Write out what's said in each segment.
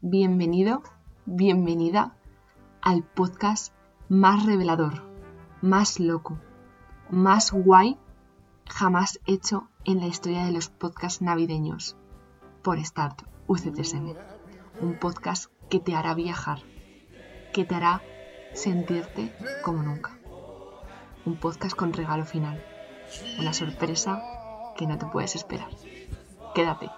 bienvenido, bienvenida al podcast más revelador, más loco, más guay jamás hecho en la historia de los podcasts navideños por Start UCTSM. Un podcast que te hará viajar, que te hará sentirte como nunca. Un podcast con regalo final, una sorpresa que no te puedes esperar. Quédate.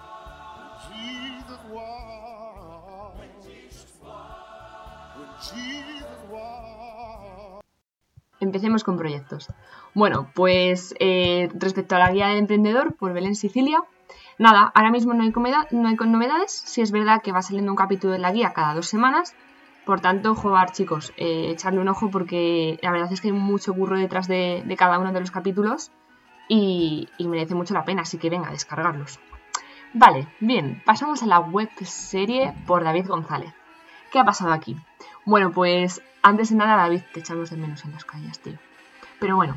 Empecemos con proyectos. Bueno, pues eh, respecto a la guía del emprendedor por Belén Sicilia, nada, ahora mismo no hay, hay novedades. Si es verdad que va saliendo un capítulo de la guía cada dos semanas. Por tanto, jugar, chicos, eh, echarle un ojo porque la verdad es que hay mucho burro detrás de, cada uno de los capítulos y, merece mucho la pena, así que venga, descargarlos. Vale, bien, pasamos a la web serie por David González. ¿Qué ha pasado aquí? Bueno, pues antes de nada, David, te echamos de menos en las calles, tío. Pero bueno,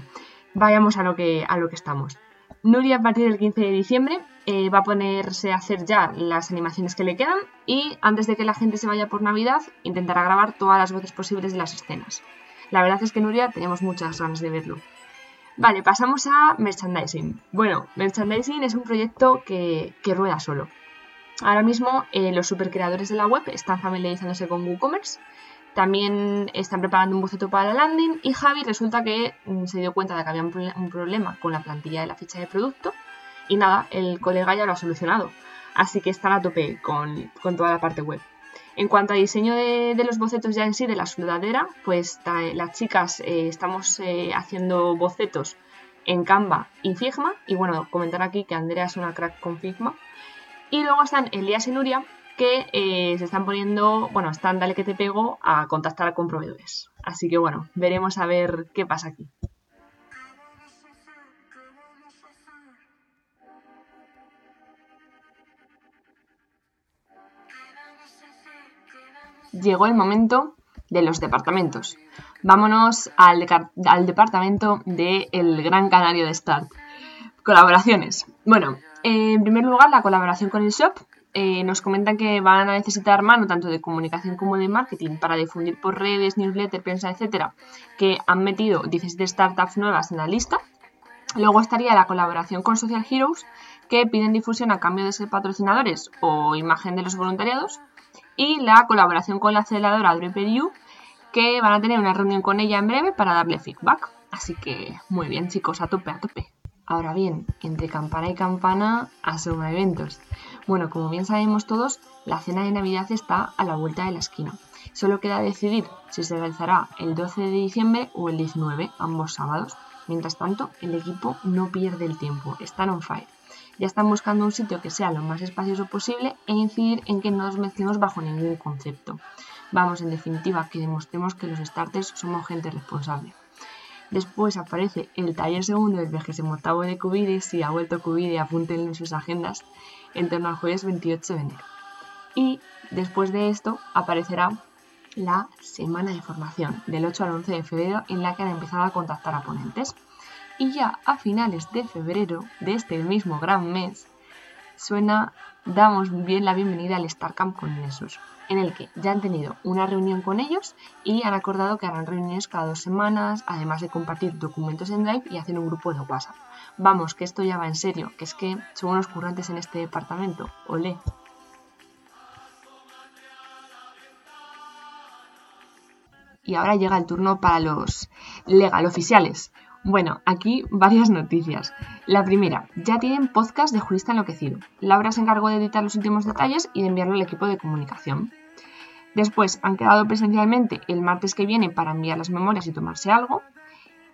vayamos a lo que, a lo que estamos. Nuria a partir del 15 de diciembre eh, va a ponerse a hacer ya las animaciones que le quedan y antes de que la gente se vaya por Navidad intentará grabar todas las voces posibles de las escenas. La verdad es que Nuria tenemos muchas ganas de verlo. Vale, pasamos a merchandising. Bueno, merchandising es un proyecto que, rueda solo. Ahora mismo eh, los supercreadores de la web están familiarizándose con WooCommerce también están preparando un boceto para la landing y Javi resulta que mm, se dio cuenta de que había un, problema con la plantilla de la ficha de producto y nada, el colega ya lo ha solucionado. Así que están a tope con, toda la parte web. En cuanto a diseño de, los bocetos ya en sí de la sudadera, pues las chicas eh, estamos eh, haciendo bocetos en Canva y Figma. Y bueno, comentar aquí que Andrea es una crack con Figma. Y luego están Elías y Nuria, que eh, se están poniendo, bueno, están dale que te pego a contactar con proveedores. Así que bueno, veremos a ver qué pasa aquí. Llegó el momento de los departamentos. Vámonos al, departamento del Gran Canario de Start. Colaboraciones. Bueno, en primer lugar, la colaboración con el shop, eh, nos comentan que van a necesitar mano tanto de comunicación como de marketing para difundir por redes, newsletter, prensa, etcétera, que han metido 17 startups nuevas en la lista. Luego estaría la colaboración con Social Heroes, que piden difusión a cambio de ser patrocinadores o imagen de los voluntariados. Y la colaboración con la aceleradora DreperU, que van a tener una reunión con ella en breve para darle feedback. Así que muy bien, chicos, a tope, a tope. Ahora bien, entre campana y campana, asoma eventos. Bueno, como bien sabemos todos, la cena de Navidad está a la vuelta de la esquina. Solo queda decidir si se realizará el 12 de diciembre o el 19, ambos sábados. Mientras tanto, el equipo no pierde el tiempo, están on fire. Ya están buscando un sitio que sea lo más espacioso posible e incidir en que no nos mezclemos bajo ningún concepto. Vamos, en definitiva, que demostremos que los starters somos gente responsable. Después aparece el taller segundo del 28 de Cubide, si ha vuelto Cubide, apúntenlo en sus agendas, en torno al jueves 28 de enero. Y después de esto aparecerá la semana de formación del 8 al 11 de febrero en la que han empezado a contactar a ponentes. Y ya a finales de febrero de este mismo gran mes suena, damos bien la bienvenida al StarCamp con Nessus en el que ya han tenido una reunión con ellos y han acordado que harán reuniones cada dos semanas, además de compartir documentos en Drive y hacer un grupo de WhatsApp. Vamos, que esto ya va en serio, que es que son unos currantes en este departamento. Olé. Y ahora llega el turno para los legal oficiales. Bueno, aquí varias noticias. La primera, ya tienen podcast de Jurista Enloquecido. Laura se encargó de editar los últimos detalles y de enviarlo al equipo de comunicación. Después han quedado presencialmente el martes que viene para enviar las memorias y tomarse algo.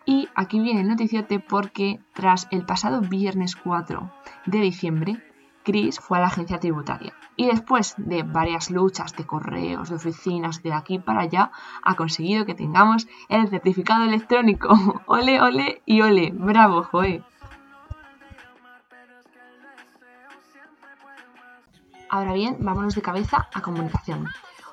Y aquí viene el noticiote porque tras el pasado viernes 4 de diciembre Chris fue a la agencia tributaria y después de varias luchas de correos, de oficinas, de aquí para allá, ha conseguido que tengamos el certificado electrónico. ole, ole y ole. Bravo, Joe. Ahora bien, vámonos de cabeza a comunicación.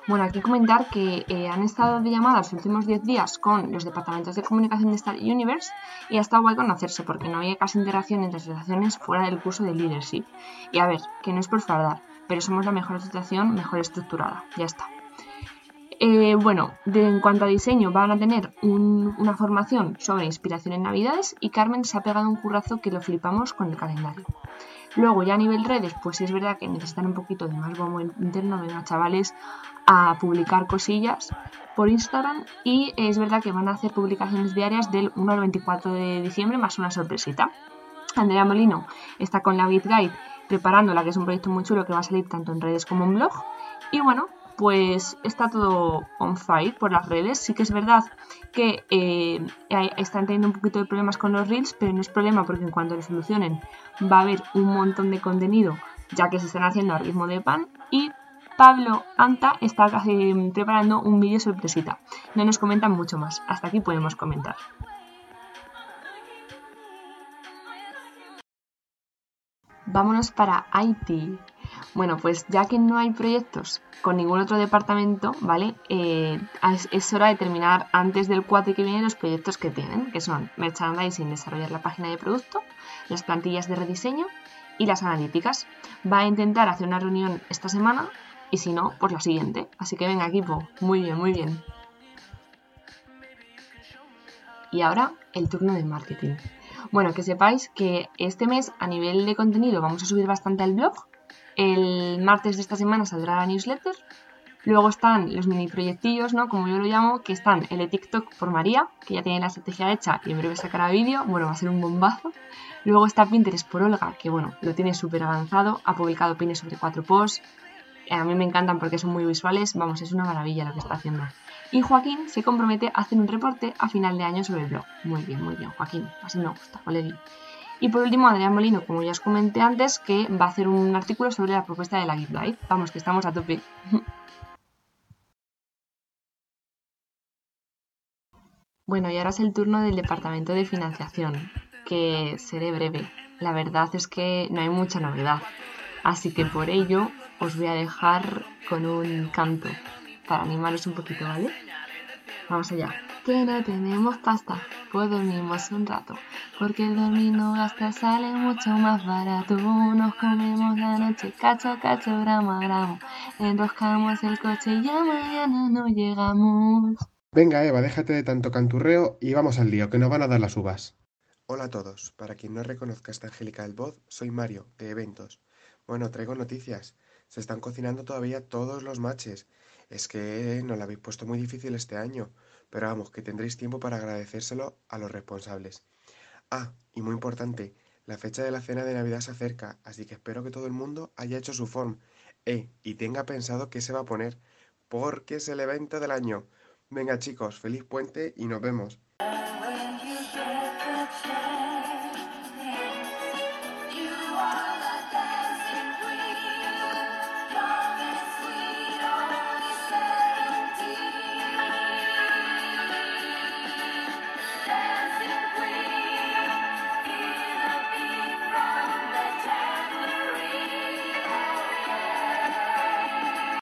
Bueno, aquí comentar que eh, han estado de llamada los últimos 10 días con los departamentos de comunicación de Star Universe y ha estado guay conocerse porque no había casi interacción entre asociaciones fuera del curso de leadership. Y a ver, que no es por fardar, pero somos la mejor asociación, mejor estructurada. Ya está. Eh, bueno, en cuanto a diseño, van a tener una formación sobre inspiración en Navidades y Carmen se ha pegado un currazo que lo flipamos con el calendario. Luego, ya a nivel redes, pues sí es verdad que necesitan un poquito de más bombo interno, venga chavales, a publicar cosillas por Instagram y es verdad que van a hacer publicaciones diarias del 1 al 24 de diciembre más una sorpresita. Andrea Molino está con la Guide preparándola, que es un proyecto muy chulo que va a salir tanto en redes como en blog. Y bueno, pues está todo on fire por las redes. Sí que es verdad que eh, están teniendo un poquito de problemas con los reels, pero no es problema porque en cuanto lo solucionen va a haber un montón de contenido ya que se están haciendo a ritmo de pan y Pablo Anta está eh, preparando un vídeo sorpresita. No nos comentan mucho más. Hasta aquí podemos comentar. Vámonos para Haití. Bueno, pues ya que no hay proyectos con ningún otro departamento, ¿vale? Eh, es, hora de terminar antes del 4 que viene los proyectos que tienen, que son merchandising, desarrollar la página de producto, las plantillas de rediseño y las analíticas. Va a intentar hacer una reunión esta semana y si no, pues la siguiente. Así que venga equipo, muy bien, muy bien. Y ahora el turno de marketing. Bueno, que sepáis que este mes a nivel de contenido vamos a subir bastante al blog. El martes de esta semana saldrá la newsletter. Luego están los mini proyectillos, ¿no? Como yo lo llamo, que están el de TikTok por María, que ya tiene la estrategia hecha y en breve sacará vídeo. Bueno, va a ser un bombazo. Luego está Pinterest por Olga, que bueno, lo tiene súper avanzado. Ha publicado pines sobre cuatro posts. A mí me encantan porque son muy visuales. Vamos, es una maravilla lo que está haciendo. Y Joaquín se compromete a hacer un reporte a final de año sobre el blog. Muy bien, muy bien, Joaquín. Así me gusta, Valerio. Y por último, Adrián Molino, como ya os comenté antes, que va a hacer un artículo sobre la propuesta de la Gift Live. Vamos, que estamos a tope. Bueno, y ahora es el turno del departamento de financiación, que seré breve. La verdad es que no hay mucha novedad. Así que por ello os voy a dejar con un canto para animaros un poquito, ¿vale? Vamos allá. Que no tenemos pasta, pues dormimos un rato. Porque el dormir no gasta, sale mucho más barato. Nos comemos la noche, cacho cacho, gramo a gramo. Enroscamos el coche y ya mañana no llegamos. Venga, Eva, déjate de tanto canturreo y vamos al lío, que nos van a dar las uvas. Hola a todos. Para quien no reconozca esta angélica del voz, soy Mario, de Eventos. Bueno, traigo noticias. Se están cocinando todavía todos los matches es que no lo habéis puesto muy difícil este año, pero vamos, que tendréis tiempo para agradecérselo a los responsables. Ah, y muy importante, la fecha de la cena de Navidad se acerca, así que espero que todo el mundo haya hecho su form. Eh, y tenga pensado qué se va a poner, porque es el evento del año. Venga chicos, feliz puente y nos vemos.